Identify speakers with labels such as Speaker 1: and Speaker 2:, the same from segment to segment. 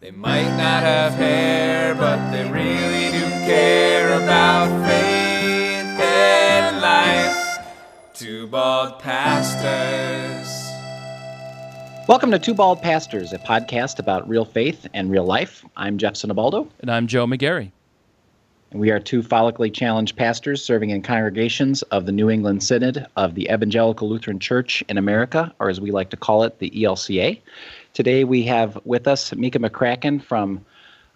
Speaker 1: They might not have hair, but they really do care about faith and life. Two bald pastors.
Speaker 2: Welcome to Two Bald Pastors, a podcast about real faith and real life. I'm Jeff Sinabaldo,
Speaker 3: And I'm Joe McGarry.
Speaker 2: and we are two follically challenged pastors serving in congregations of the New England Synod of the Evangelical Lutheran Church in America, or as we like to call it, the ELCA. Today we have with us Mikka McCracken from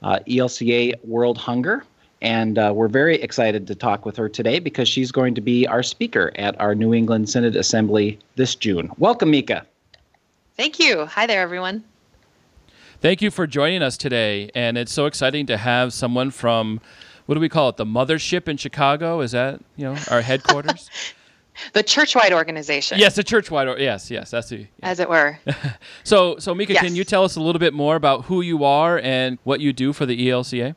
Speaker 2: uh, ELCA World Hunger, and uh, we're very excited to talk with her today because she's going to be our speaker at our New England Synod Assembly this June. Welcome, Mikka.
Speaker 4: Thank you. Hi there, everyone.
Speaker 3: Thank you for joining us today. And it's so exciting to have someone from, what do we call it, the mothership in Chicago? Is that, you know, our headquarters?
Speaker 4: The church-wide organization.
Speaker 3: yes, the church-wide. Or, yes, yes, that's the.
Speaker 4: As it were.
Speaker 3: So, so Mikka,
Speaker 4: Yes.
Speaker 3: can you tell us a little bit more about who you are and what you do for the ELCA?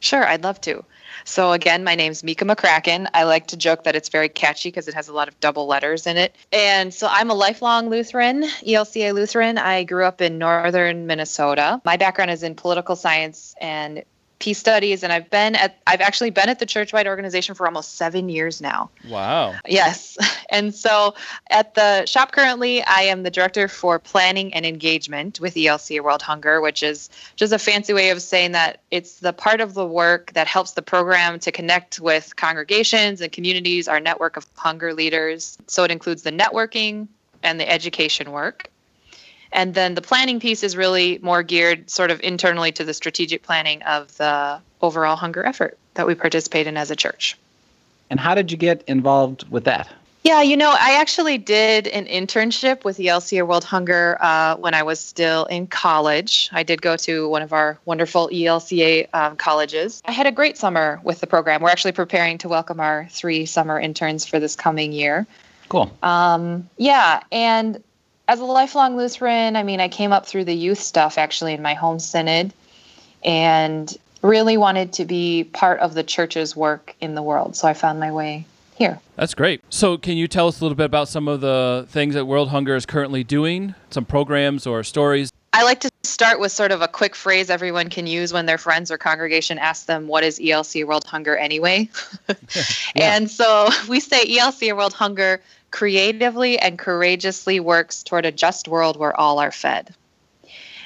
Speaker 4: Sure, I'd love to. So again, my name's Mikka McCracken. I like to joke that it's very catchy because it has a lot of double letters in it. And so I'm a lifelong Lutheran, ELCA Lutheran. I grew up in northern Minnesota. My background is in political science and peace studies, and I've been at I've actually been at the church-wide organization for almost seven years now.
Speaker 3: Wow.
Speaker 4: Yes. And so at the shop currently, I am the director for planning and engagement with ELCA World Hunger, which is just a fancy way of saying that it's the part of the work that helps the program to connect with congregations and communities, our network of hunger leaders. So it includes the networking and the education work. And then the planning piece is really more geared sort of internally to the strategic planning of the overall hunger effort that we participate in as a church.
Speaker 2: And how did you get involved with that?
Speaker 4: Yeah, you know, I actually did an internship with the ELCA World Hunger uh, when I was still in college. I did go to one of our wonderful ELCA um, colleges. I had a great summer with the program. We're actually preparing to welcome our three summer interns for this coming year.
Speaker 2: Cool.
Speaker 4: Um, yeah, and as a lifelong Lutheran, I mean, I came up through the youth stuff actually in my home synod and really wanted to be part of the church's work in the world. So I found my way here.
Speaker 3: That's great. So, can you tell us a little bit about some of the things that World Hunger is currently doing, some programs or stories?
Speaker 4: I like to start with sort of a quick phrase everyone can use when their friends or congregation ask them, What is ELCA World Hunger anyway? And so we say ELCA World Hunger creatively and courageously works toward a just world where all are fed.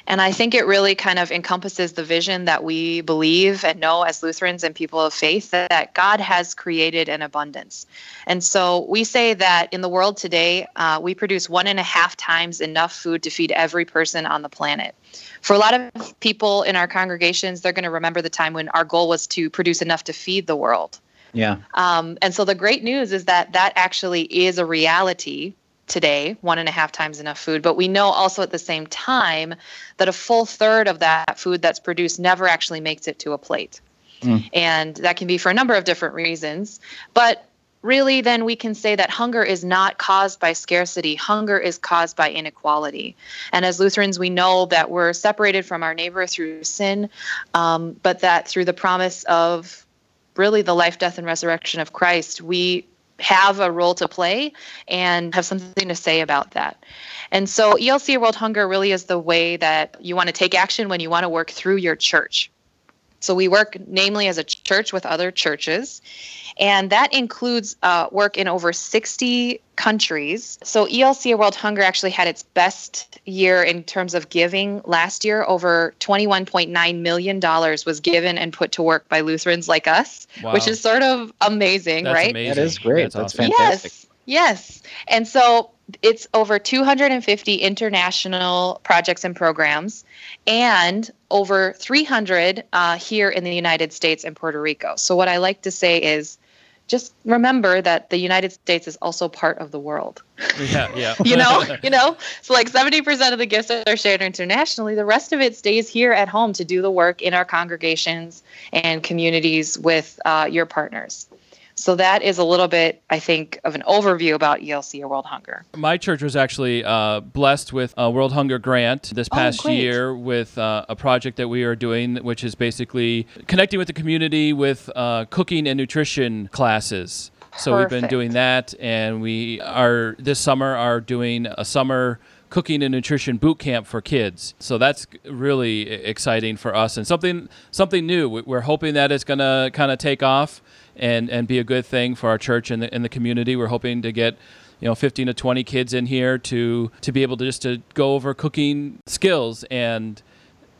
Speaker 4: And I think it really kind of encompasses the vision that we believe and know as Lutherans and people of faith that, God has created an abundance. And so we say that in the world today, uh, we produce one and a half times enough food to feed every person on the planet. For a lot of people in our congregations, they're going to remember the time when our goal was to produce enough to feed the world.
Speaker 2: Yeah.
Speaker 4: Um, and so the great news is that that actually is a reality today, one and a half times enough food. But we know also at the same time that a full third of that food that's produced never actually makes it to a plate.
Speaker 2: Mm.
Speaker 4: And that can be for a number of different reasons. But really, then we can say that hunger is not caused by scarcity, hunger is caused by inequality. And as Lutherans, we know that we're separated from our neighbor through sin, um, but that through the promise of really the life, death, and resurrection of Christ, we have a role to play and have something to say about that. And so ELCA World Hunger really is the way that you want to take action when you want to work through your church. So we work namely as a church with other churches, and that includes uh, work in over 60 countries. So ELCA World Hunger actually had its best year in terms of giving last year. Over $21.9 million was given and put to work by Lutherans like us, which is sort of amazing,
Speaker 3: That's
Speaker 4: right?
Speaker 3: amazing.
Speaker 2: That is great.
Speaker 3: That's,
Speaker 2: That's
Speaker 3: awesome.
Speaker 2: fantastic.
Speaker 4: Yes, yes. And so it's over 250 international projects and programs, and over 300 uh, here in the United States and Puerto Rico. So what I like to say is, just remember that the United States is also part of the world.
Speaker 3: Yeah, yeah.
Speaker 4: You know, you know. So like 70% of the gifts that are shared internationally, the rest of it stays here at home to do the work in our congregations and communities with uh, your partners. So that is a little bit, I think, of an overview about ELC or World Hunger.
Speaker 3: My church was actually uh, blessed with a World Hunger grant this
Speaker 4: Oh,
Speaker 3: past
Speaker 4: great.
Speaker 3: year with uh, a project that we are doing, which is basically connecting with the community with uh, cooking and nutrition classes. So we've been doing that, and we are this summer are doing a summer cooking and nutrition boot camp for kids. So that's really exciting for us and something something new. We're hoping that it's going to kind of take off and and be a good thing for our church and the, and the community. We're hoping to get you know 15 to 20 kids in here to to be able to just to go over cooking skills. And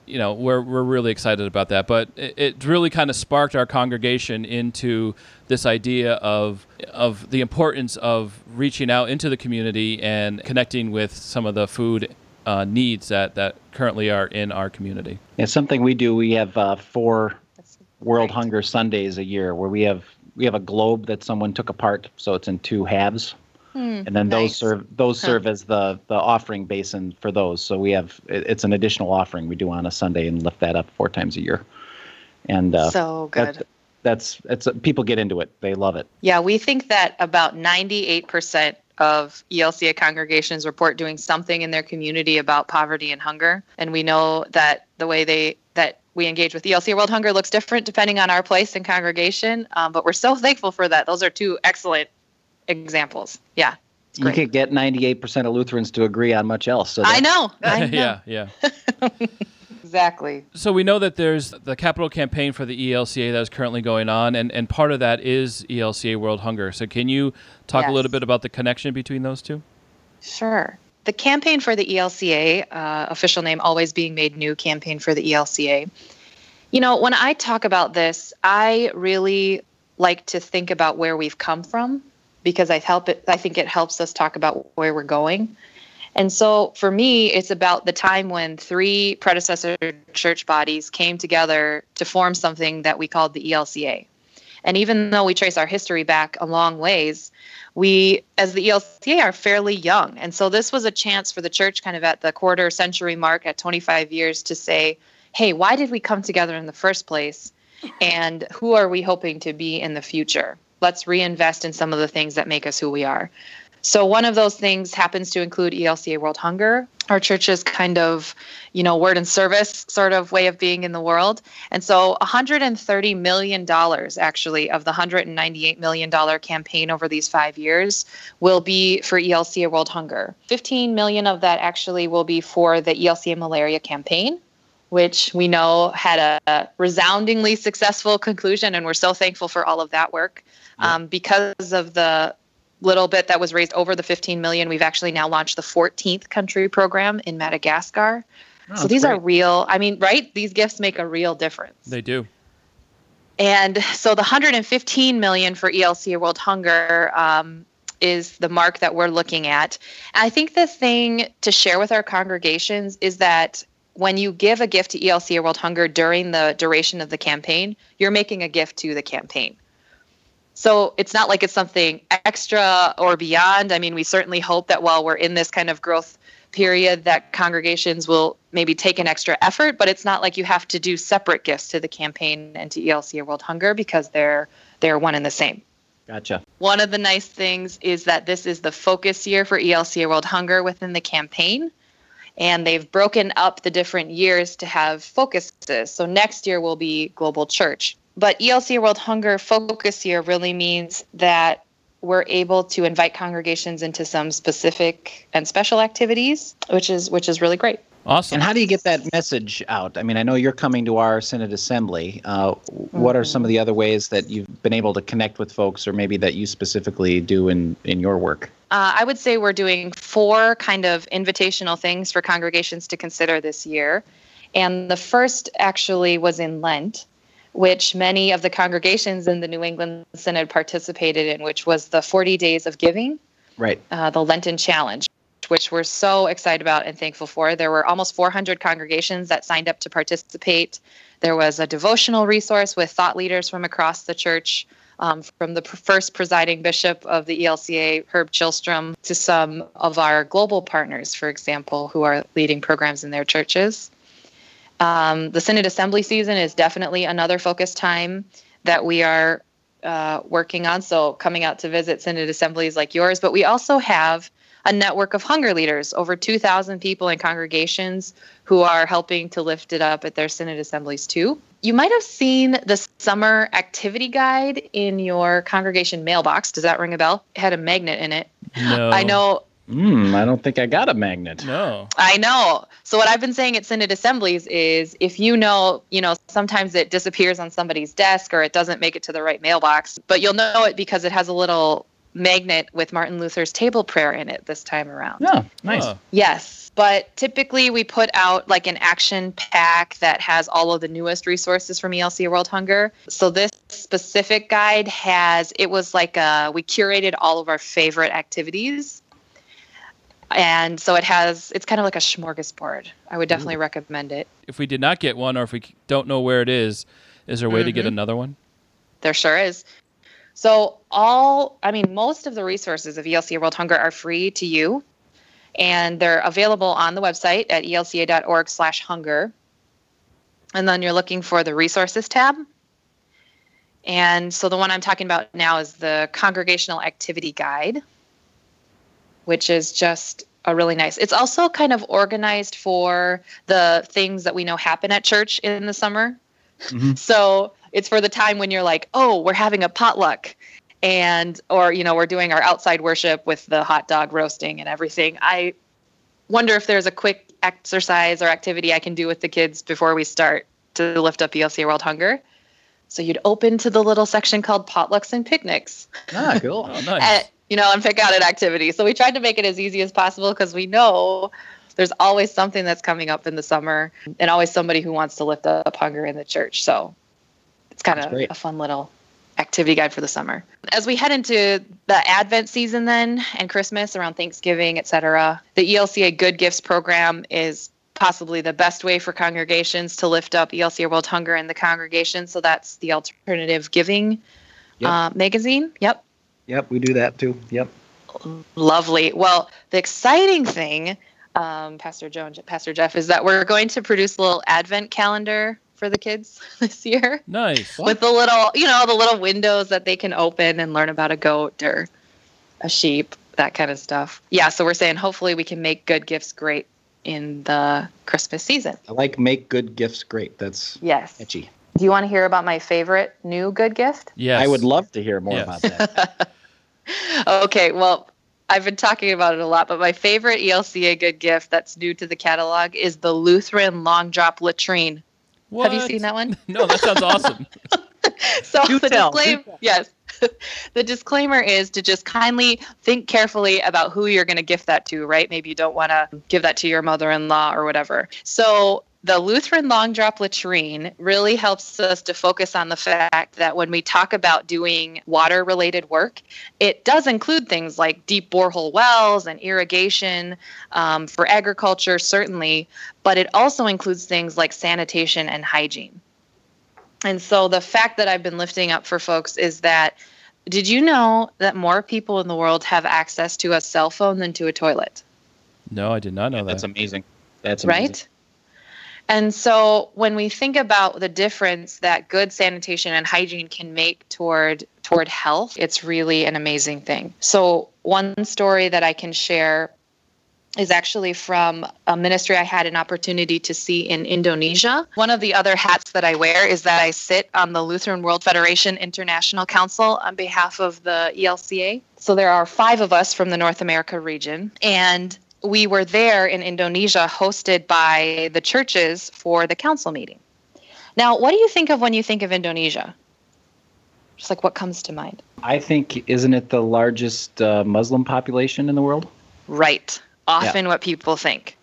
Speaker 3: you know we're we're really excited about that. But it, it really kind of sparked our congregation into this idea of of the importance of reaching out into the community and connecting with some of the food uh, needs that that currently are in our community.
Speaker 2: It's something we do we have uh, four world
Speaker 4: great.
Speaker 2: hunger sundays a year where we have we have a globe that someone took apart so it's in two halves and then those serve those
Speaker 4: Huh.
Speaker 2: serve as the the offering basin for those. So we have it's an additional offering we do on a Sunday and lift that up four times a year. And uh,
Speaker 4: so
Speaker 2: that-
Speaker 4: good.
Speaker 2: that's it's people get into it. They love it.
Speaker 4: Yeah, we think that about 98% of E ELCA congregations report doing something in their community about poverty and hunger. And we know that the way they we engage with E ELCA World Hunger looks different depending on our place and congregation. Um, but we're so thankful for that. Those are two excellent examples. Yeah,
Speaker 2: You
Speaker 4: great.
Speaker 2: could get 98% of Lutherans to agree on much else. So
Speaker 4: I know. I know.
Speaker 3: yeah yeah
Speaker 4: Exactly.
Speaker 3: So we know that there's the capital campaign for the ELCA that is currently going on, and, and part of that is ELCA World Hunger. So can you talk a little bit about the connection between those two?
Speaker 4: Sure. The campaign for the ELCA, uh, official name Always Being Made New campaign for the ELCA. You know, when I talk about this, I really like to think about where we've come from because I help it I think it helps us talk about where we're going. And so for me, it's about the time when three predecessor church bodies came together to form something that we called the ELCA. And even though we trace our history back a long ways, we, as the ELCA, are fairly young. And so this was a chance for the church, kind of at the quarter century mark at 25 years, to say, hey, why did we come together in the first place? And who are we hoping to be in the future? Let's reinvest in some of the things that make us who we are. So one of those things happens to include ELCA World Hunger, our church's kind of, you know, word and service sort of way of being in the world. And so 130 million dollars actually of the 198 million dollar campaign over these 5 years will be for ELCA World Hunger. 15 million of that actually will be for the ELCA malaria campaign which we know had a, a resoundingly successful conclusion, and we're so thankful for all of that work. Um, because of the little bit that was raised over the 15 million, we've actually now launched the 14th country program in Madagascar.
Speaker 2: Oh,
Speaker 4: so these are real. I mean, right? These gifts make a real difference.
Speaker 3: They do.
Speaker 4: And so the 115 million for elca World Hunger um, is the mark that we're looking at. And I think the thing to share with our congregations is that when you give a gift to elca World Hunger during the duration of the campaign, you're making a gift to the campaign. So it's not like it's something extra or beyond. I mean, we certainly hope that while we're in this kind of growth period that congregations will maybe take an extra effort, but it's not like you have to do separate gifts to the campaign and to ELCA World Hunger because they're they're one and the same.
Speaker 2: Gotcha.
Speaker 4: One of the nice things is that this is the focus year for ELCA World Hunger within the campaign. And they've broken up the different years to have focuses. So next year will be Global Church. But E ELCA World Hunger focus year really means that we're able to invite congregations into some specific and special activities, which is which is really great.
Speaker 3: Awesome.
Speaker 2: And how do you get that message out? I mean, I know you're coming to our Synod Assembly. Uh, What are some of the other ways that you've been able to connect with folks, or maybe that you specifically do in, in your work?
Speaker 4: Uh, I would say we're doing four kind of invitational things for congregations to consider this year. And the first actually was in Lent, which many of the congregations in the New England Synod participated in, which was the 40 days of giving,
Speaker 2: Right.
Speaker 4: uh, the Lenten Challenge, which we're so excited about and thankful for. There were almost 400 congregations that signed up to participate. There was a devotional resource with thought leaders from across the church um, from the first presiding bishop of the ELCA, Herb Chilstrom, to some of our global partners, for example, who are leading programs in their churches. Um, the Synod Assembly season is definitely another focus time that we are uh, working on. So, coming out to visit Synod assemblies like yours, but we also have a network of hunger leaders, over 2,000 people in congregations who are helping to lift it up at their Synod assemblies too. You might have seen the summer activity guide in your congregation mailbox. Does that ring a bell? It had a magnet in it.
Speaker 3: no.
Speaker 4: I know
Speaker 2: Hmm, I don't think I got a magnet.
Speaker 3: No.
Speaker 4: I know. So what I've been saying at Synod assemblies is if you know, you know, sometimes it disappears on somebody's desk or it doesn't make it to the right mailbox, but you'll know it because it has a little magnet with Martin Luther's table prayer in it this time around.
Speaker 2: Oh, nice.
Speaker 3: Huh.
Speaker 4: Yes, but typically we put out like an action pack that has all of the newest resources from ELCA World Hunger. So this specific guide has it was like a we curated all of our favorite activities. And so it has it's kind of like a smorgasbord. I would definitely recommend it.
Speaker 3: If we did not get one, or if we don't know where it is, is there a way to get
Speaker 4: Mhm.
Speaker 3: another one?
Speaker 4: There sure is. So all, I mean, most of the resources of ELCA World Hunger are free to you, and they're available on the website at E elca.org/hunger. And then you're looking for the resources tab. And so the one I'm talking about now is the Congregational Activity Guide, which is just a really nice. It's also kind of organized for the things that we know happen at church in the summer.
Speaker 2: Mhm.
Speaker 4: So it's for the time when you're like, oh, we're having a potluck. And, or, you know, we're doing our outside worship with the hot dog roasting and everything. I wonder if there's a quick exercise or activity I can do with the kids before we start to lift up ELCA World Hunger. So you'd open to the little section called potlucks and picnics
Speaker 2: Ah, cool.
Speaker 3: Oh, nice.
Speaker 4: and, you know, and pick out an activity. So we tried to make it as easy as possible because we know there's always something that's coming up in the summer and always somebody who wants to lift up hunger in the church. So it's kind of a fun little activity guide for the summer. As we head into the Advent season then and Christmas around Thanksgiving, etc., the ELCA Good Gifts program is possibly the best way for congregations to lift up ELCA World Hunger in the congregation. So that's the Alternative Giving
Speaker 2: Yep.
Speaker 4: uh, magazine. Yep.
Speaker 2: Yep, we do that too. Yep.
Speaker 4: Lovely. Well, the exciting thing, um, Pastor Joe and Pastor Jeff, is that we're going to produce a little advent calendar for the kids this year
Speaker 3: nice.
Speaker 4: with the little, you know, the little windows that they can open and learn about a goat or a sheep, that kind of stuff. Yeah, so we're saying hopefully we can make good gifts great in the Christmas season.
Speaker 2: I like make good gifts great. That's
Speaker 4: Yes.
Speaker 2: catchy.
Speaker 4: Do you want to hear about my favorite new good gift?
Speaker 3: Yes.
Speaker 2: I would love to hear more
Speaker 3: Yes.
Speaker 2: about that.
Speaker 4: Okay, well, I've been talking about it a lot, but my favorite ELCA good gift that's new to the catalog is the Lutheran long drop latrine. Have you seen that one?
Speaker 3: No, that sounds awesome.
Speaker 4: So
Speaker 2: Do
Speaker 4: the
Speaker 2: tell,
Speaker 4: disclaimer, yes, the disclaimer is to just kindly think carefully about who you're going to gift that to. Right? Maybe you don't want to give that to your mother-in-law or whatever. So the Lutheran long drop latrine really helps us to focus on the fact that when we talk about doing water related work, it does include things like deep borehole wells and irrigation um, for agriculture, certainly, but it also includes things like sanitation and hygiene. And so the fact that I've been lifting up for folks is that did you know that more people in the world have access to a cell phone than to a toilet?
Speaker 3: No, I did not know that.
Speaker 2: That's amazing. That's amazing.
Speaker 4: right? And so when we think about the difference that good sanitation and hygiene can make toward toward health, it's really an amazing thing. So one story that I can share is actually from a ministry I had an opportunity to see in Indonesia. One of the other hats that I wear is that I sit on the Lutheran World Federation International Council on behalf of the ELCA. So there are five of us from the North America region, and we were there in Indonesia hosted by the churches for the council meeting. Now, what do you think of when you think of Indonesia? Just like what comes to mind?
Speaker 2: I think isn't it the largest uh, Muslim population in the world?
Speaker 4: Right. Often what people think.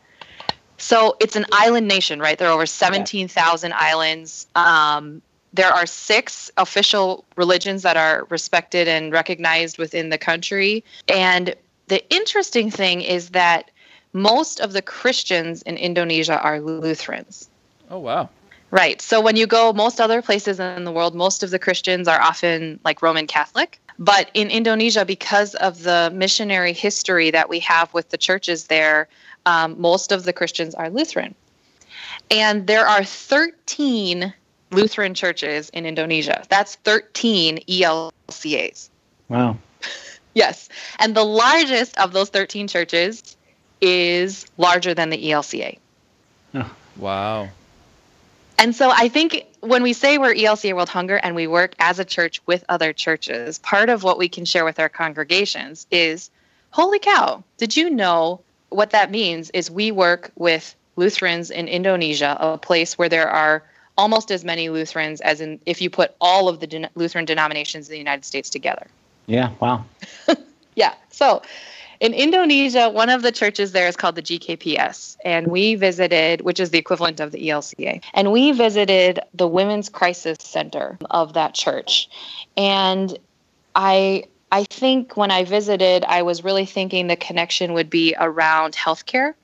Speaker 4: So it's an island nation, right? There are over 17,000 islands. Um, there are six official religions that are respected and recognized within the country. And the interesting thing is that most of the Christians in Indonesia are Lutherans.
Speaker 3: Oh wow.
Speaker 4: Right. So when you go most other places in the world, most of the Christians are often like Roman Catholic. But in Indonesia, because of the missionary history that we have with the churches there, um, most of the Christians are Lutheran. And there are 13 Lutheran churches in Indonesia. That's 13 E ELCAs.
Speaker 2: Wow.
Speaker 4: Yes. And the largest of those 13 churches is larger than the ELCA.
Speaker 3: Wow.
Speaker 4: And so I think when we say we're ELCA World Hunger and we work as a church with other churches, part of what we can share with our congregations is holy cow, did you know what that means is we work with Lutherans in Indonesia, a place where there are almost as many Lutherans as in if you put all of the den- Lutheran denominations in the United States together.
Speaker 2: Yeah, wow.
Speaker 4: Yeah. So in Indonesia, one of the churches there is called the GKPS. And we visited, which is the equivalent of the ELCA, and we visited the Women's Crisis Center of that church. And I I think when I visited, I was really thinking the connection would be around healthcare.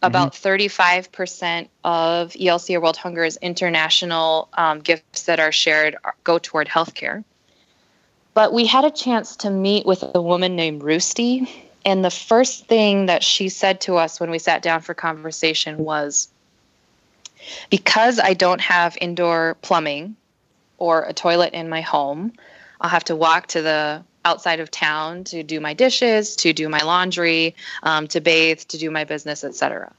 Speaker 4: About 35% of ELCA World Hunger's international um, gifts that are shared go toward healthcare. But we had a chance to meet with a woman named Roosty. And the first thing that she said to us when we sat down for conversation was because I don't have indoor plumbing or a toilet in my home, I'll have to walk to the outside of town to do my dishes, to do my laundry, um, to bathe, to do my business, etc.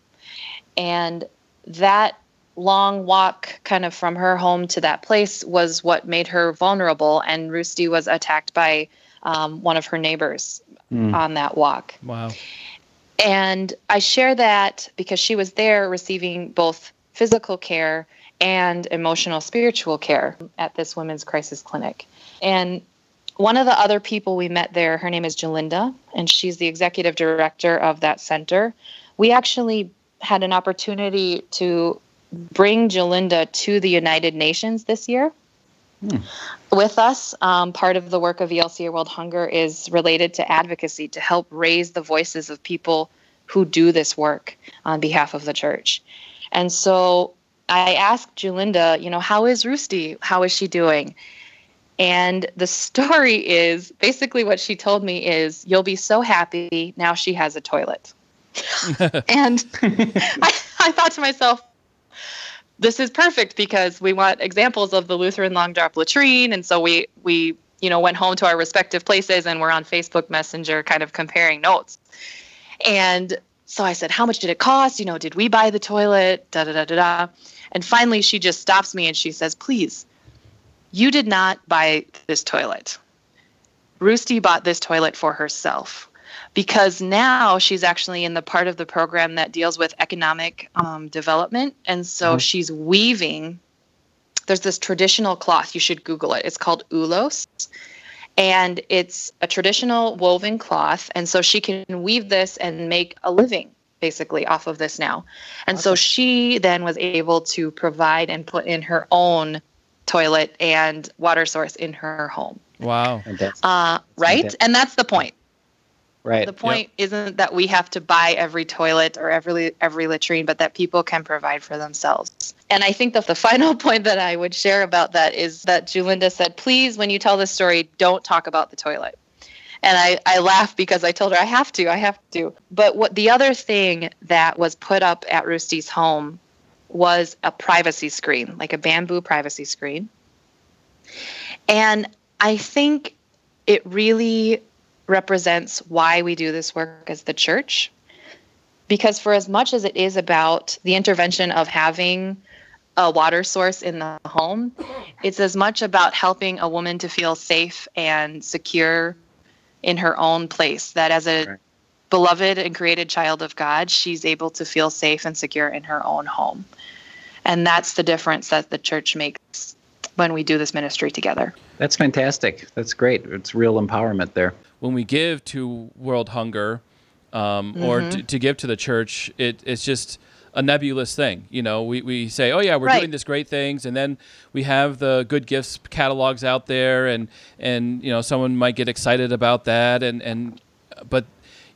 Speaker 4: And that long walk kind of from her home to that place was what made her vulnerable and Roosty was attacked by um, one of her neighbors
Speaker 2: Mm.
Speaker 4: on that walk
Speaker 3: Wow.
Speaker 4: and I share that because she was there receiving both physical care and emotional spiritual care at this women's crisis clinic. And one of the other people we met there, her name is Jalinda, and she's the executive director of that center. We actually had an opportunity to bring Jalinda to the United Nations this year with us. Um, part of the work of ELCA World Hunger is related to advocacy to help raise the voices of people who do this work on behalf of the church. And so I asked Julinda, you know, how is Roosty? How is she doing? And the story is basically what she told me is you'll be so happy now she has a toilet. and I, I thought to myself, this is perfect because we want examples of the Lutheran long drop latrine. And so we, we, you know, went home to our respective places and we're on Facebook Messenger kind of comparing notes. And so I said, How much did it cost? You know, did we buy the toilet? Da da da da da. And finally, she just stops me and she says, Please, you did not buy this toilet. Roosty bought this toilet for herself because now she's actually in the part of the program that deals with economic um, development. And so
Speaker 2: Mhm.
Speaker 4: she's weaving. There's this traditional cloth. You should Google it. It's called ulos. And it's a traditional woven cloth. And so she can weave this and make a living basically off of this now. And so she then was able to provide and put in her own toilet and water source in her home.
Speaker 3: Wow.
Speaker 4: Uh, right?
Speaker 2: Fantastic.
Speaker 4: And that's the point.
Speaker 2: Right.
Speaker 4: The point isn't that we have to buy every toilet or every every latrine, but that people can provide for themselves. And I think that the final point that I would share about that is that Julinda said, please, when you tell this story, don't talk about the toilet. And I, I laughed because I told her I have to, I have to. But what the other thing that was put up at Roosty's home was a privacy screen, like a bamboo privacy screen. And I think it really represents why we do this work as the church. Because for as much as it is about the intervention of having a water source in the home, it's as much about helping a woman to feel safe and secure in her own place. That as a
Speaker 2: Right.
Speaker 4: beloved and created child of God, she's able to feel safe and secure in her own home. And that's the difference that the church makes when we do this ministry together.
Speaker 2: That's fantastic. That's great. It's real empowerment there.
Speaker 3: When we give to World Hunger um, or
Speaker 4: Mm-hmm.
Speaker 3: to, to give to the church, it, it's just a nebulous thing. You know, we, we say, oh yeah, we're
Speaker 4: Right.
Speaker 3: doing this great things, and then we have the good gifts catalogs out there, and and you know someone might get excited about that, and and but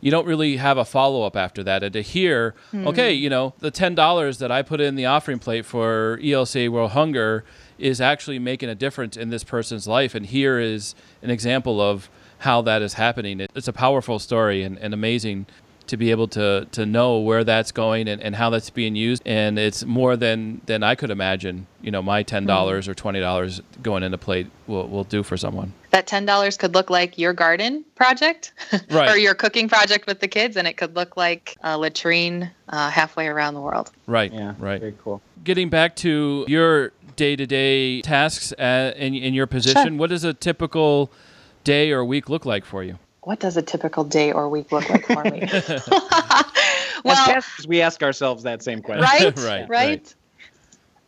Speaker 3: you don't really have a follow up after that. And to hear, okay, you know, the ten dollars that I put in the offering plate for ELCA World Hunger is actually making a difference in this person's life, and here is an example of how that is happening. It, it's a powerful story and, and amazing to be able to to know where that's going and, and how that's being used. And it's more than than I could imagine. You know, my ten dollars or twenty dollars going into a plate will will do for someone.
Speaker 4: That $10 could look like your garden project
Speaker 3: Right.
Speaker 4: or your cooking project with the kids, and it could look like a latrine uh, halfway around the world.
Speaker 3: Right.
Speaker 2: Yeah.
Speaker 3: Right.
Speaker 2: Very cool.
Speaker 3: Getting back to your day to day tasks uh, in in your position, what does a typical day or week look like for you?
Speaker 4: what does a typical day or week look like for me?
Speaker 2: As
Speaker 4: well,
Speaker 2: pastors, we ask ourselves that same question.
Speaker 4: right,
Speaker 3: Right,
Speaker 4: right,
Speaker 3: right.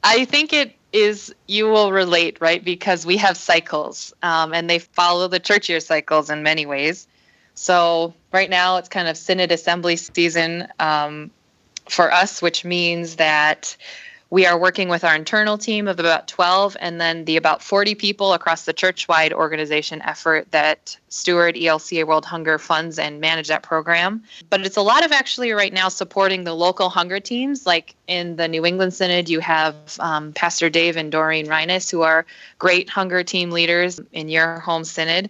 Speaker 4: I think it is. You will relate, right? Because we have cycles, um, and they follow the church year cycles in many ways. So right now, it's kind of synod assembly season um, for us, which means that we are working with our internal team of about 12 and then the about 40 people across the church-wide organization effort that steward elca world hunger funds and manage that program. But it's a lot of actually right now supporting the local hunger teams. Like in the new england synod you have um, pastor dave and doreen Reines, who are great hunger team leaders in your home synod.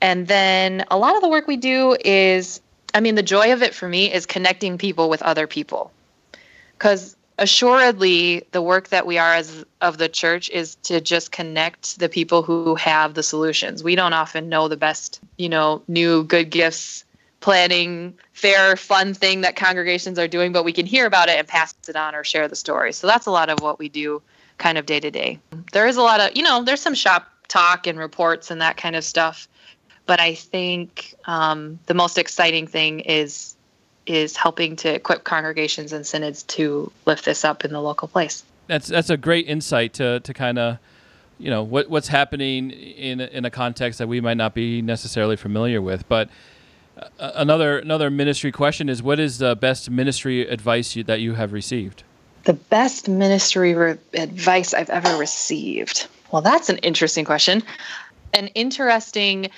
Speaker 4: And then a lot of the work we do is i mean the joy of it for me is connecting people with other people. Because assuredly the work that we are as of the church is to just connect the people who have the solutions. We don't often know the best you know new good gifts planning fair fun thing that congregations are doing but we can hear about it and pass it on or share the story. So that's a lot of what we do kind of day to day. There is a lot of you know there's some shop talk and reports and that kind of stuff but i think um, the most exciting thing is is helping to equip congregations and synods to lift this up in the local place.
Speaker 3: That's that's a great insight to to kind of you know what what's happening in in a context that we might not be necessarily familiar with. But uh, another another ministry question is what is the best ministry advice you, that you have received?
Speaker 4: The best ministry re- advice I've ever received. Well, that's an interesting question. An interesting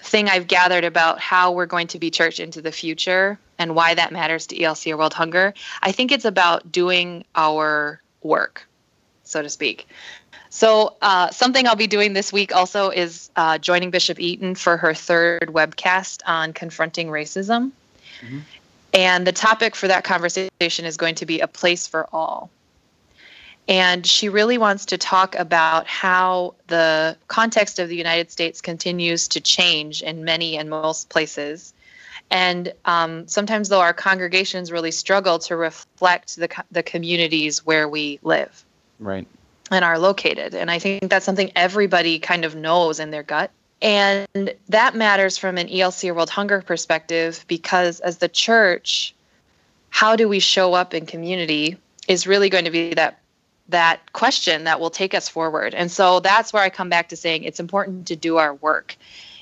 Speaker 4: thing I've gathered about how we're going to be church into the future and why that matters to ELC or World Hunger, I think it's about doing our work, so to speak. So, uh, something I'll be doing this week also is uh, joining Bishop Eaton for her third webcast on confronting racism. Mm-hmm. And the topic for that conversation is going to be a place for all. And she really wants to talk about how the context of the United States continues to change in many and most places. And um, sometimes, though, our congregations really struggle to reflect the, the communities where we live.
Speaker 2: Right.
Speaker 4: And are located. And I think that's something everybody kind of knows in their gut. And that matters from an ELC or World Hunger perspective because as the church, how do we show up in community is really going to be that that question that will take us forward. And so that's where I come back to saying it's important to do our work.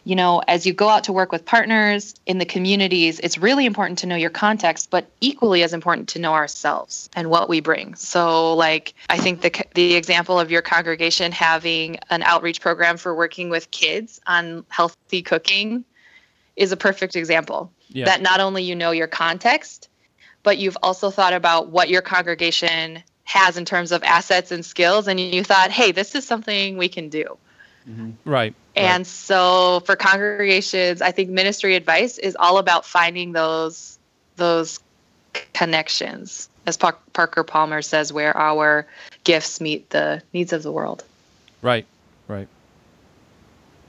Speaker 4: You know, as you go out to work with partners in the communities, it's really important to know your context, but equally as important to know ourselves and what we bring. So, like, I think the the example of your congregation having an outreach program for working with kids on healthy cooking is a perfect example. Yeah. That not only you know your context, but you've also thought about what your congregation has in terms of assets and skills and you thought hey this is something we can do
Speaker 3: mm-hmm. right
Speaker 4: and
Speaker 3: right.
Speaker 4: so for congregations i think ministry advice is all about finding those those connections as parker palmer says where our gifts meet the needs of the world
Speaker 3: right right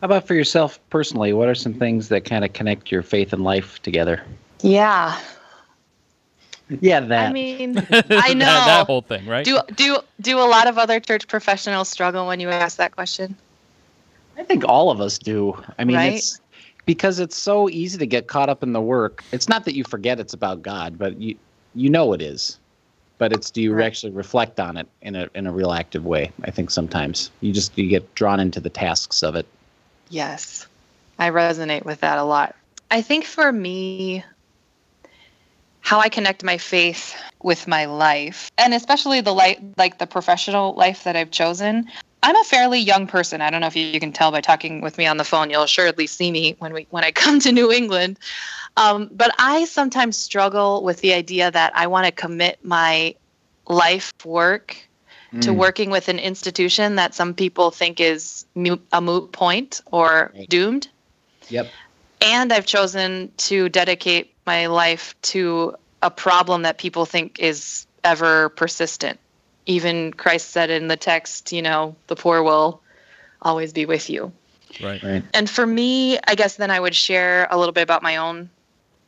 Speaker 2: how about for yourself personally what are some things that kind of connect your faith and life together
Speaker 4: yeah
Speaker 2: yeah, that.
Speaker 4: I mean, I know
Speaker 3: that, that, whole thing, right?
Speaker 4: Do do do a lot of other church professionals struggle when you ask that question?
Speaker 2: I think all of us do. I mean,
Speaker 4: right?
Speaker 2: it's because it's so easy to get caught up in the work. It's not that you forget it's about God, but you you know it is. But it's do you right. actually reflect on it in a in a real active way? I think sometimes you just you get drawn into the tasks of it.
Speaker 4: Yes. I resonate with that a lot. I think for me, how I connect my faith with my life, and especially the light like the professional life that I've chosen. I'm a fairly young person. I don't know if you, can tell by talking with me on the phone. You'll assuredly see me when we when I come to New England. Um, but I sometimes struggle with the idea that I want to commit my life work mm. to working with an institution that some people think is a moot point or right. doomed.
Speaker 2: Yep.
Speaker 4: And I've chosen to dedicate my life to a problem that people think is ever persistent. Even Christ said in the text, you know, the poor will always be with you.
Speaker 3: Right. right.
Speaker 4: And for me, I guess then I would share a little bit about my own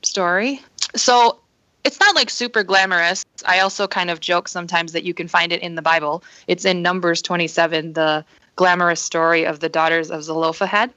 Speaker 4: story. So it's not like super glamorous. I also kind of joke sometimes that you can find it in the Bible. It's in Numbers 27, the glamorous story of the daughters of Zelophehad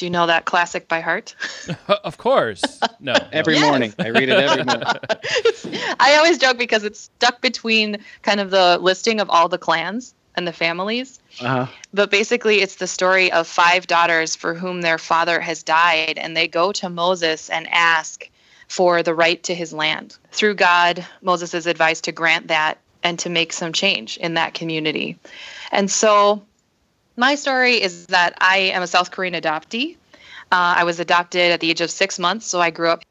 Speaker 4: Do you know that classic by heart?
Speaker 3: of course. No.
Speaker 2: Every
Speaker 4: Yes.
Speaker 2: morning. I read it every morning.
Speaker 4: I always joke because it's stuck between kind of the listing of all the clans and the families.
Speaker 2: Uh-huh.
Speaker 4: But basically, it's the story of five daughters for whom their father has died, and they go to Moses and ask for the right to his land. Through God, Moses is advised to grant that and to make some change in that community. And so, my story is that I am a South Korean adoptee. Uh, I was adopted at the age of six months, so I grew up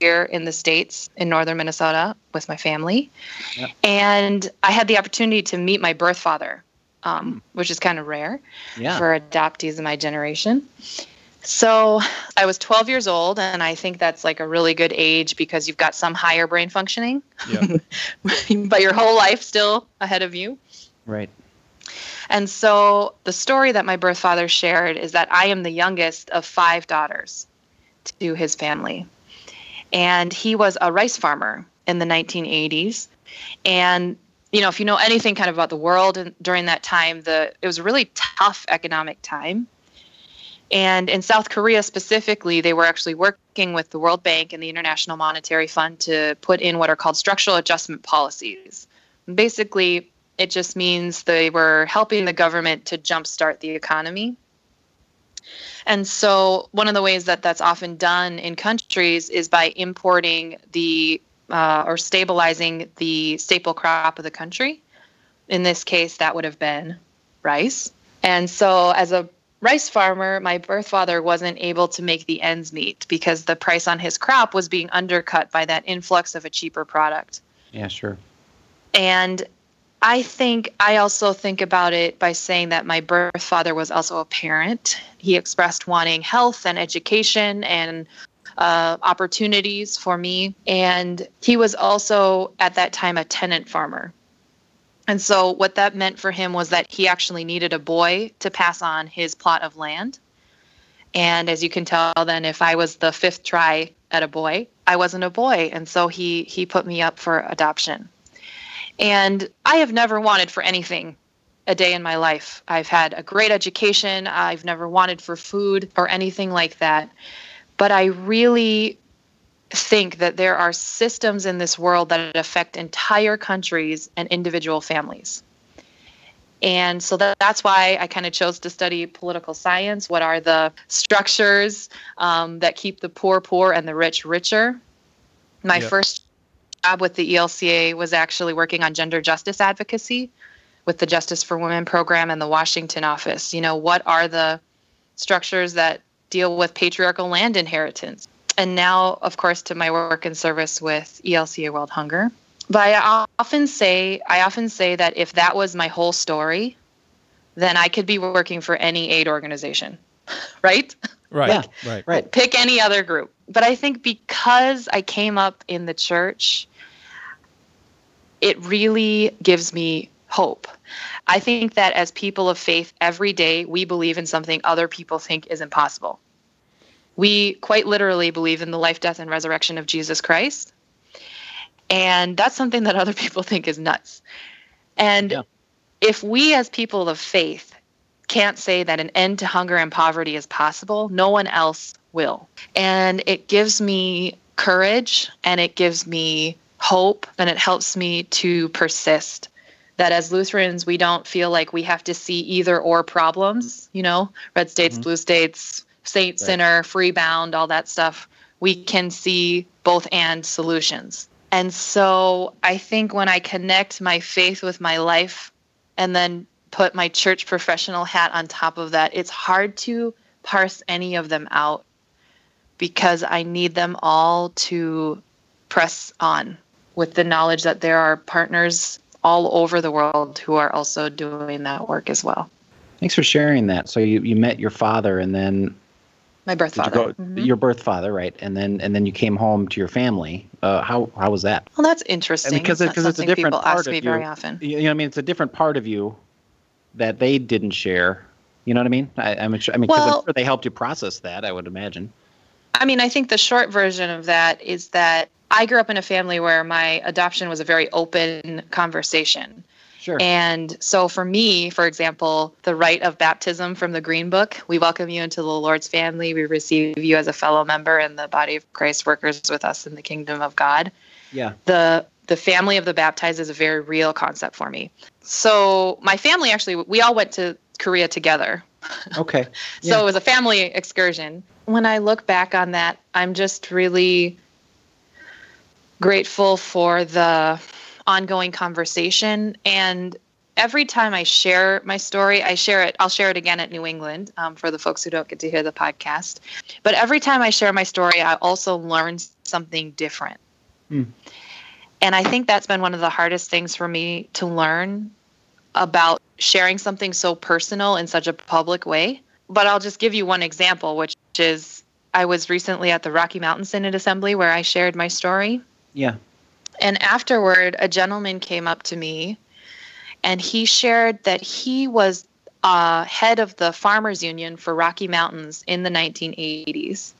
Speaker 4: here in the States in northern Minnesota with my family.
Speaker 2: Yep.
Speaker 4: And I had the opportunity to meet my birth father, um, which is kind of rare
Speaker 2: Yeah.
Speaker 4: for adoptees in my generation. So I was 12 years old, and I think that's like a really good age because you've got some higher brain functioning,
Speaker 3: Yeah.
Speaker 4: but your whole life still ahead of you.
Speaker 2: Right.
Speaker 4: And so the story that my birth father shared is that I am the youngest of five daughters to his family. And he was a rice farmer in the 1980s. And you know, if you know anything kind of about the world during that time, the it was a really tough economic time. And in South Korea specifically, they were actually working with the World Bank and the International Monetary Fund to put in what are called structural adjustment policies. Basically, it just means they were helping the government to jumpstart the economy. And so, one of the ways that that's often done in countries is by importing the uh, or stabilizing the staple crop of the country. In this case, that would have been rice. And so, as a rice farmer, my birth father wasn't able to make the ends meet because the price on his crop was being undercut by that influx of a cheaper product.
Speaker 2: Yeah, sure.
Speaker 4: And I think I also think about it by saying that my birth father was also a parent. He expressed wanting health and education and uh, opportunities for me. And he was also at that time a tenant farmer. And so, what that meant for him was that he actually needed a boy to pass on his plot of land. And as you can tell, then if I was the fifth try at a boy, I wasn't a boy. And so he he put me up for adoption. And I have never wanted for anything a day in my life. I've had a great education. I've never wanted for food or anything like that. But I really think that there are systems in this world that affect entire countries and individual families. And so that, that's why I kind of chose to study political science. What are the structures um, that keep the poor poor and the rich richer? My
Speaker 3: Yep.
Speaker 4: first job with the ELCA was actually working on gender justice advocacy with the Justice for Women program and the Washington office. You know, what are the structures that deal with patriarchal land inheritance? And now, of course, to my work and service with ELCA World Hunger. But I often say, I often say that if that was my whole story, then I could be working for any aid organization, right?
Speaker 3: Right.
Speaker 2: Yeah.
Speaker 3: Right.
Speaker 2: Right.
Speaker 4: pick any other group. But I think because I came up in the church, it really gives me hope. I think that as people of faith, every day we believe in something other people think is impossible. We quite literally believe in the life, death, and resurrection of Jesus Christ. And that's something that other people think is nuts. And
Speaker 2: Yeah.
Speaker 4: if we, as people of faith, can't say that an end to hunger and poverty is possible, no one else will. And it gives me courage and it gives me hope and it helps me to persist. That as Lutherans, we don't feel like we have to see either or problems, you know, red states,
Speaker 2: Mhm.
Speaker 4: blue states, saint,
Speaker 2: Right.
Speaker 4: sinner, free bound, all that stuff. We can see both and solutions. And so I think when I connect my faith with my life and then put my church professional hat on top of that, it's hard to parse any of them out because I need them all to press on with the knowledge that there are partners all over the world who are also doing that work as well.
Speaker 2: Thanks for sharing that. So you, you met your father and then
Speaker 4: My birth
Speaker 2: did you
Speaker 4: father.
Speaker 2: go,
Speaker 4: Mhm.
Speaker 2: your birth father, right? And then and then you came home to your family. Uh, how how was that?
Speaker 4: Well, that's interesting.
Speaker 2: because
Speaker 4: it's,
Speaker 2: it- it's a different
Speaker 4: people
Speaker 2: part
Speaker 4: ask
Speaker 2: of
Speaker 4: me
Speaker 2: you.
Speaker 4: very often.
Speaker 2: You you know, what I mean, it's a different part of you that they didn't share. You know what I mean? I, I'm sure, I mean, 'cause I'm sure they helped you process that. I would imagine.
Speaker 4: I mean, I think the short version of that is that I grew up in a family where my adoption was a very open conversation.
Speaker 2: Sure.
Speaker 4: And so for me, for example, the rite of baptism from the Green Book, we welcome you into the Lord's family. We receive you as a fellow member in the body of Christ, workers with us in the kingdom of God.
Speaker 2: yeah.
Speaker 4: The the family of the baptized is a very real concept for me. So my family actually we all went to Korea together.
Speaker 2: Okay.
Speaker 4: So it was a family excursion. When I look back on that, I'm just really grateful for the ongoing conversation. And every time I share my story, I share it, I'll share it again at New England um, for the folks who don't get to hear the podcast. But every time I share my story, I also learn something different.
Speaker 2: Hmm.
Speaker 4: And I think that's been one of the hardest things for me to learn about sharing something so personal in such a public way. But I'll just give you one example, which is I was recently at the Rocky Mountain Synod Assembly where I shared my story.
Speaker 2: Yeah.
Speaker 4: And afterward, a gentleman came up to me and he shared that he was uh, head of the Farmers Union for Rocky Mountains in the 1980s.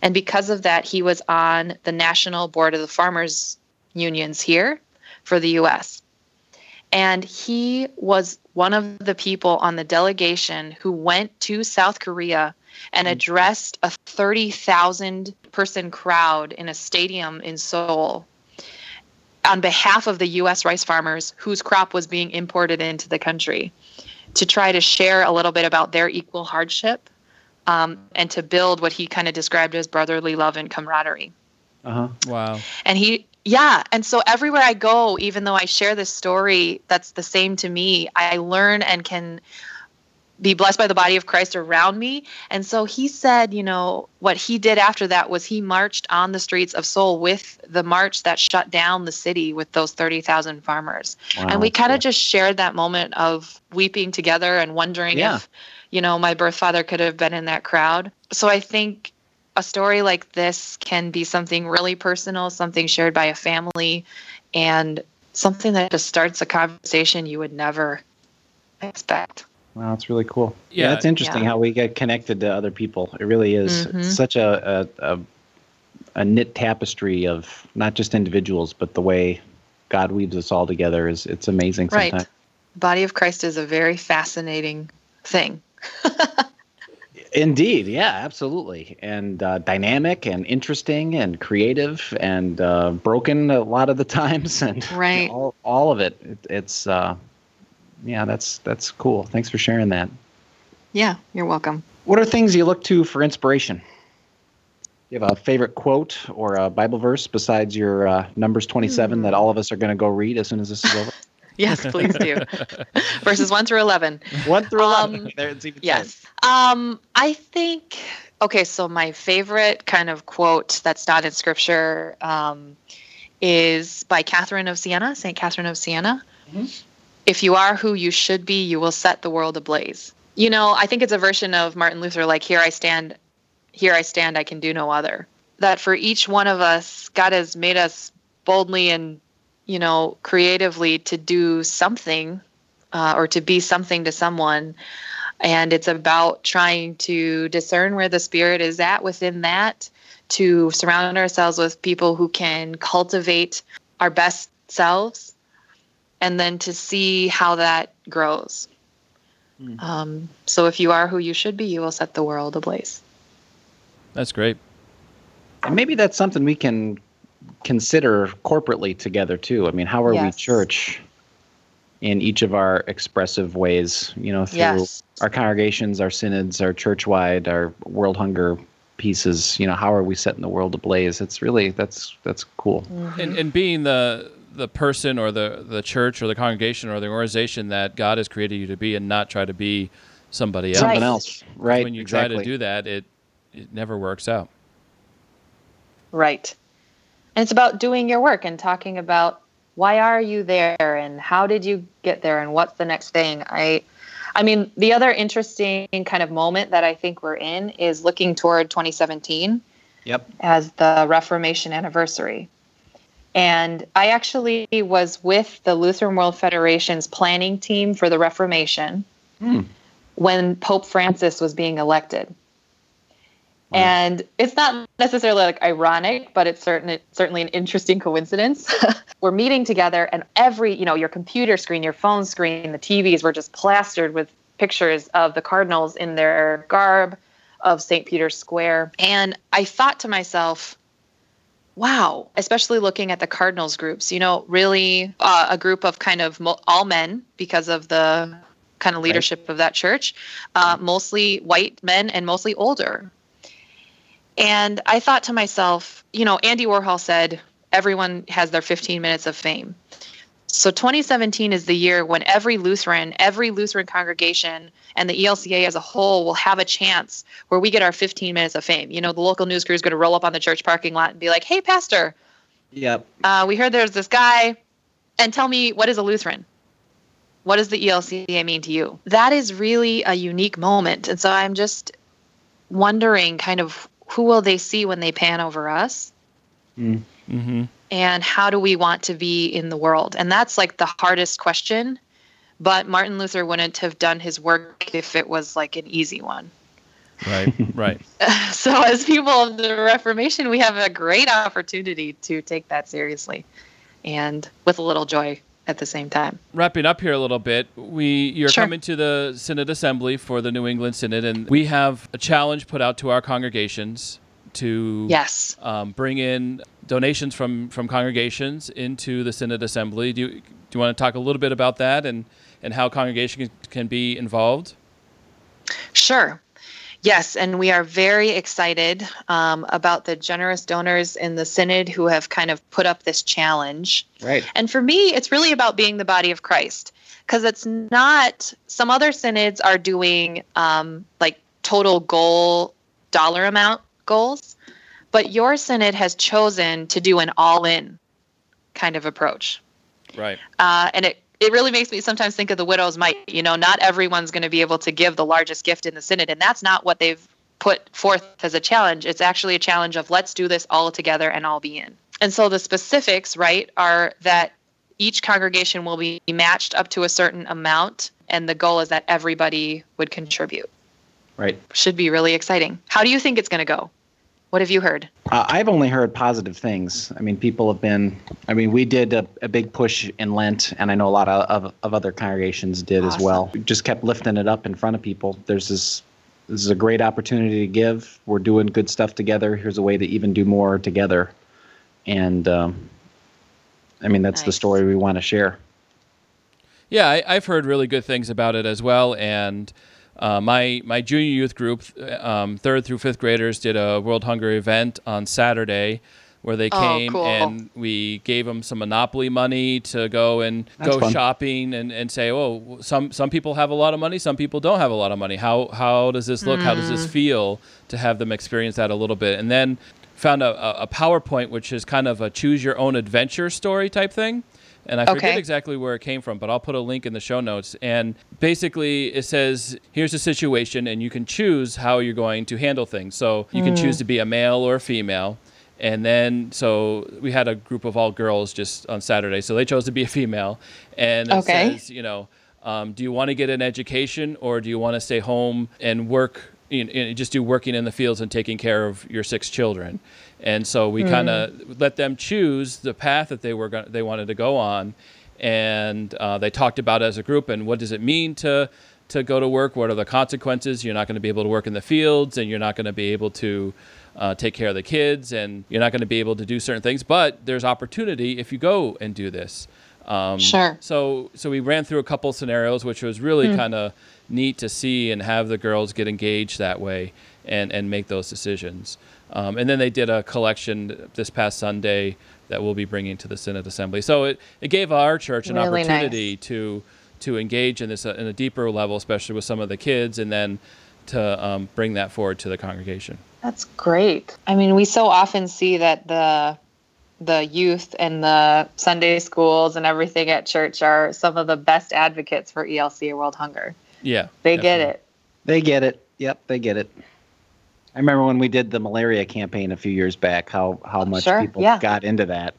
Speaker 4: And because of that, he was on the National Board of the Farmers Unions here for the US. And he was one of the people on the delegation who went to South Korea and addressed a 30,000 person crowd in a stadium in Seoul on behalf of the US rice farmers whose crop was being imported into the country to try to share a little bit about their equal hardship um, and to build what he kind of described as brotherly love and camaraderie.
Speaker 2: Uh huh.
Speaker 3: Wow.
Speaker 4: And he, yeah. And so everywhere I go, even though I share this story that's the same to me, I learn and can be blessed by the body of Christ around me. And so he said, you know, what he did after that was he marched on the streets of Seoul with the march that shut down the city with those 30,000 farmers. and we kind of just shared that moment of weeping together and wondering
Speaker 2: Yeah.
Speaker 4: if, you know, my birth father could have been in that crowd. So I think a story like this can be something really personal, something shared by a family, and something that just starts a conversation you would never expect.
Speaker 2: Wow, that's really cool.
Speaker 3: Yeah.
Speaker 2: that's interesting
Speaker 4: Yeah.
Speaker 2: how we get connected to other people. It really is
Speaker 4: Mhm.
Speaker 2: Such a, a a a knit tapestry of not just individuals, but the way God weaves us all together is it's amazing.
Speaker 4: Right.
Speaker 2: Sometimes.
Speaker 4: Body of Christ is a very fascinating thing.
Speaker 2: Indeed, yeah, absolutely, and uh, dynamic and interesting and creative and uh, broken a lot of the times, and
Speaker 4: Right.
Speaker 2: all, all of it. it it's uh, yeah, that's that's cool. Thanks for sharing that.
Speaker 4: Yeah, you're welcome.
Speaker 2: What are things you look to for inspiration? Do You have a favorite quote or a Bible verse besides your uh, Numbers 27
Speaker 4: Hmm.
Speaker 2: that all of us are going to go read as soon as this is over?
Speaker 4: Yes, please do. Verses 1 through 11.
Speaker 2: One through
Speaker 4: Um,
Speaker 2: 11. There it's even
Speaker 4: Yes. Um, I think okay, so my favorite kind of quote that's not in scripture um, is by Catherine of Siena, Saint Catherine of Siena.
Speaker 2: Mhm.
Speaker 4: If you are who you should be, you will set the world ablaze. You know, I think it's a version of Martin Luther, like here I stand, here I stand, I can do no other. That for each one of us, God has made us boldly and you know creatively to do something uh, or to be something to someone and it's about trying to discern where the spirit is at within that to surround ourselves with people who can cultivate our best selves and then to see how that grows
Speaker 2: Hmm.
Speaker 4: um, so if you are who you should be you will set the world ablaze
Speaker 3: That's great.
Speaker 2: And maybe that's something we can consider corporately together too. I mean, how are we church in each of our expressive ways, you know, through
Speaker 4: yes
Speaker 2: our congregations, our synods, our church-wide, our world hunger pieces, you know, how are we setting the world ablaze? It's really that's that's cool.
Speaker 3: and, and being the the person or the the church or the congregation or the organization that God has created you to be, and not try to be somebody else.
Speaker 2: Something
Speaker 4: Right.
Speaker 2: else, right?
Speaker 3: When you
Speaker 2: exactly.
Speaker 3: try to do that, it it never works out.
Speaker 4: Right. And it's about doing your work and talking about why are you there and how did you get there and what's the next thing. I I mean, the other interesting kind of moment that I think we're in is looking toward 2017
Speaker 2: Yep.
Speaker 4: as the Reformation anniversary. And I actually was with the Lutheran World Federation's planning team for the Reformation
Speaker 2: Hmm.
Speaker 4: when Pope Francis was being elected. And it's not necessarily like ironic, but it's certain certainly an interesting coincidence. we're meeting together and every, you know, your computer screen, your phone screen, the TVs were just plastered with pictures of the cardinals in their garb of St. Peter's Square. And I thought to myself, wow, especially looking at the Cardinals groups, you know, really uh, a group of kind of mo- all men because of the kind of leadership right. of that church, uh, mostly white men and mostly older. And I thought to myself, you know, Andy Warhol said, everyone has their 15 minutes of fame. So 2017 is the year when every Lutheran, every Lutheran congregation, and the ELCA as a whole will have a chance where we get our 15 minutes of fame. You know, the local news crew is going to roll up on the church parking lot and be like, "Hey, pastor,
Speaker 2: yep,
Speaker 4: uh, we heard there's this guy, and tell me what is a Lutheran." What does the ELCA mean to you? That is really a unique moment. And so I'm just wondering kind of who will they see when they pan over us?
Speaker 2: Mm.
Speaker 3: Mm-hmm
Speaker 4: and how do we want to be in the world? And that's like the hardest question. But Martin Luther wouldn't have done his work if it was like an easy one.
Speaker 3: Right, right.
Speaker 4: so, as people of the Reformation, we have a great opportunity to take that seriously and with a little joy at the same time.
Speaker 3: Wrapping up here a little bit, we you're sure. coming to the Synod Assembly for the New England Synod, and we have a challenge put out to our congregations to
Speaker 4: yes
Speaker 3: um, bring in donations from from congregations into the synod assembly. Do you, do you want to talk a little bit about that and and how congregations can be involved?
Speaker 4: Sure. Yes, and we are very excited um, about the generous donors in the synod who have kind of put up this challenge.
Speaker 2: Right.
Speaker 4: And for me, it's really about being the body of Christ because it's not. Some other synods are doing um, like total goal dollar amount goals, but your synod has chosen to do an all in kind of approach.
Speaker 3: Right.
Speaker 4: Uh, and it, it really makes me sometimes think of the widow's mite. You know, not everyone's going to be able to give the largest gift in the synod, and that's not what they've put forth as a challenge. It's actually a challenge of let's do this all together and all be in. And so the specifics, right, are that each congregation will be matched up to a certain amount, and the goal is that everybody would contribute.
Speaker 2: Right.
Speaker 4: Should be really exciting. How do you think it's going to go? What have you heard?
Speaker 2: Uh, I've only heard positive things. I mean, people have been. I mean, we did a, a big push in Lent, and I know a lot of, of, of other congregations did awesome. as well. We just kept lifting it up in front of people. There's this. This is a great opportunity to give. We're doing good stuff together. Here's a way to even do more together, and um, I mean that's nice. the story we want to share.
Speaker 3: Yeah, I, I've heard really good things about it as well, and uh, my my junior youth group, um, third through fifth graders, did a World Hunger event on Saturday, where they
Speaker 4: oh,
Speaker 3: came
Speaker 4: cool.
Speaker 3: and we gave them some Monopoly money to go and That's go fun. shopping and, and say, oh, some some people have a lot of money, some people don't have a lot of money. How how does this look? Mm. How does this hmm. feel to have them experience that a little bit? And then found a, a PowerPoint which is kind of a choose your own adventure story type thing and I forget exactly where it came from, but I'll put a link in the show notes. And basically, it says, here's a situation, and you can choose how you're going to handle things. So you can choose mm. to be a male or a female. And then, so we had a group of all girls just on Saturday. So they chose to be a female. And it okay. says, you know, um, do you want to get an education or do you want to stay home and work you know, just do working in the fields and taking care of your six children. And so we mm. kind of let them choose the path that they were they wanted to go on, and uh, they talked about it as a group and what does it mean to to go to work? What are the consequences? You're not going to be able to work in the fields, and you're not going to be able to uh, take care of the kids, and you're not going to be able to do certain things. But there's opportunity if you go and do this.
Speaker 4: Um, sure.
Speaker 3: So so we ran through a couple scenarios, which was really mm. kind of neat to see and have the girls get engaged that way and and make those decisions. Um, and then they did a collection this past Sunday that we'll be bringing to the Synod Assembly. So it, it gave our church an really opportunity nice. to to engage in this uh, in a deeper level, especially with some of the kids, and then to um, bring that forward to the congregation.
Speaker 4: That's great. I mean, we so often see that the the youth and the Sunday schools and everything at church are some of the best advocates for ELCA World Hunger.
Speaker 3: Yeah.
Speaker 4: They definitely. get it.
Speaker 2: They get it. Yep, they get it. I remember when we did the malaria campaign a few years back, how how much
Speaker 4: sure,
Speaker 2: people
Speaker 4: yeah.
Speaker 2: got into that.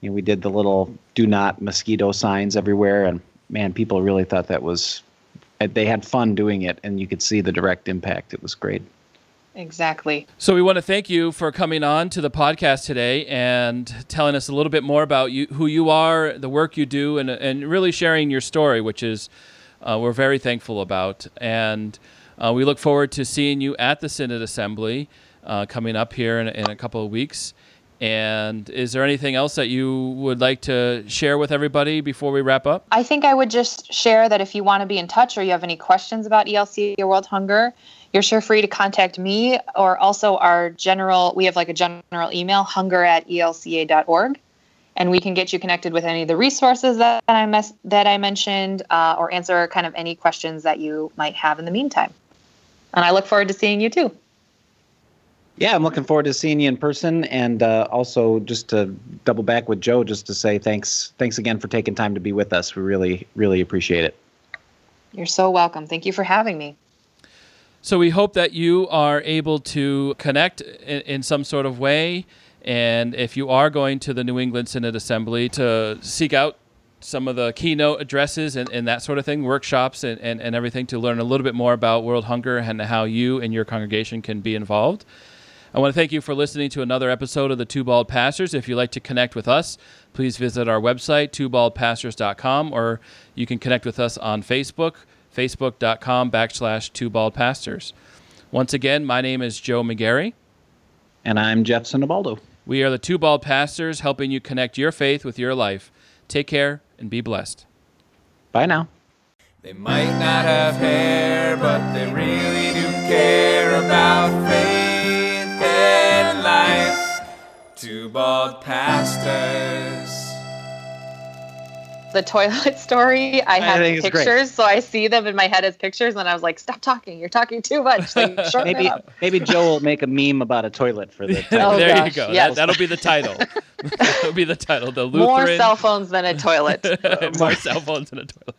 Speaker 2: You know, we did the little "do not mosquito" signs everywhere, and man, people really thought that was. They had fun doing it, and you could see the direct impact. It was great.
Speaker 4: Exactly.
Speaker 3: So we want to thank you for coming on to the podcast today and telling us a little bit more about you, who you are, the work you do, and and really sharing your story, which is uh, we're very thankful about. And uh, we look forward to seeing you at the Synod Assembly uh, coming up here in, in a couple of weeks. And is there anything else that you would like to share with everybody before we wrap up?
Speaker 4: I think I would just share that if you want to be in touch or you have any questions about ELCA World Hunger, you're sure free to contact me or also our general, we have like a general email, hunger at elca.org. And we can get you connected with any of the resources that I, mes- that I mentioned uh, or answer kind of any questions that you might have in the meantime. And I look forward to seeing you too.
Speaker 2: Yeah, I'm looking forward to seeing you in person, and uh, also just to double back with Joe, just to say thanks, thanks again for taking time to be with us. We really, really appreciate it.
Speaker 4: You're so welcome. Thank you for having me.
Speaker 3: So we hope that you are able to connect in, in some sort of way, and if you are going to the New England Synod Assembly, to seek out some of the keynote addresses and, and that sort of thing, workshops and, and, and everything to learn a little bit more about World Hunger and how you and your congregation can be involved. I want to thank you for listening to another episode of the Two Bald Pastors. If you'd like to connect with us, please visit our website, twobaldpastors.com, or you can connect with us on Facebook, facebook.com backslash twobaldpastors. Once again, my name is Joe McGarry.
Speaker 2: And I'm Jeff Sinabaldo.
Speaker 3: We are the Two Bald Pastors, helping you connect your faith with your life. Take care and be blessed.
Speaker 2: Bye now.
Speaker 1: They might not have hair, but they really do care about faith and life. Two bald pastors.
Speaker 4: The toilet story, I have
Speaker 2: think it's great.
Speaker 4: pictures, so I see them in my head as pictures, and I was like, "Stop talking! You're talking too much." Like,
Speaker 2: Maybe maybe Joe will make a meme about a toilet for the.
Speaker 4: Oh,
Speaker 3: there you go.
Speaker 4: yes.
Speaker 3: That, that'll be the title. that'll be the title. The Lutheran.
Speaker 4: More cell phones than a toilet.
Speaker 3: more cell phones in a toilet.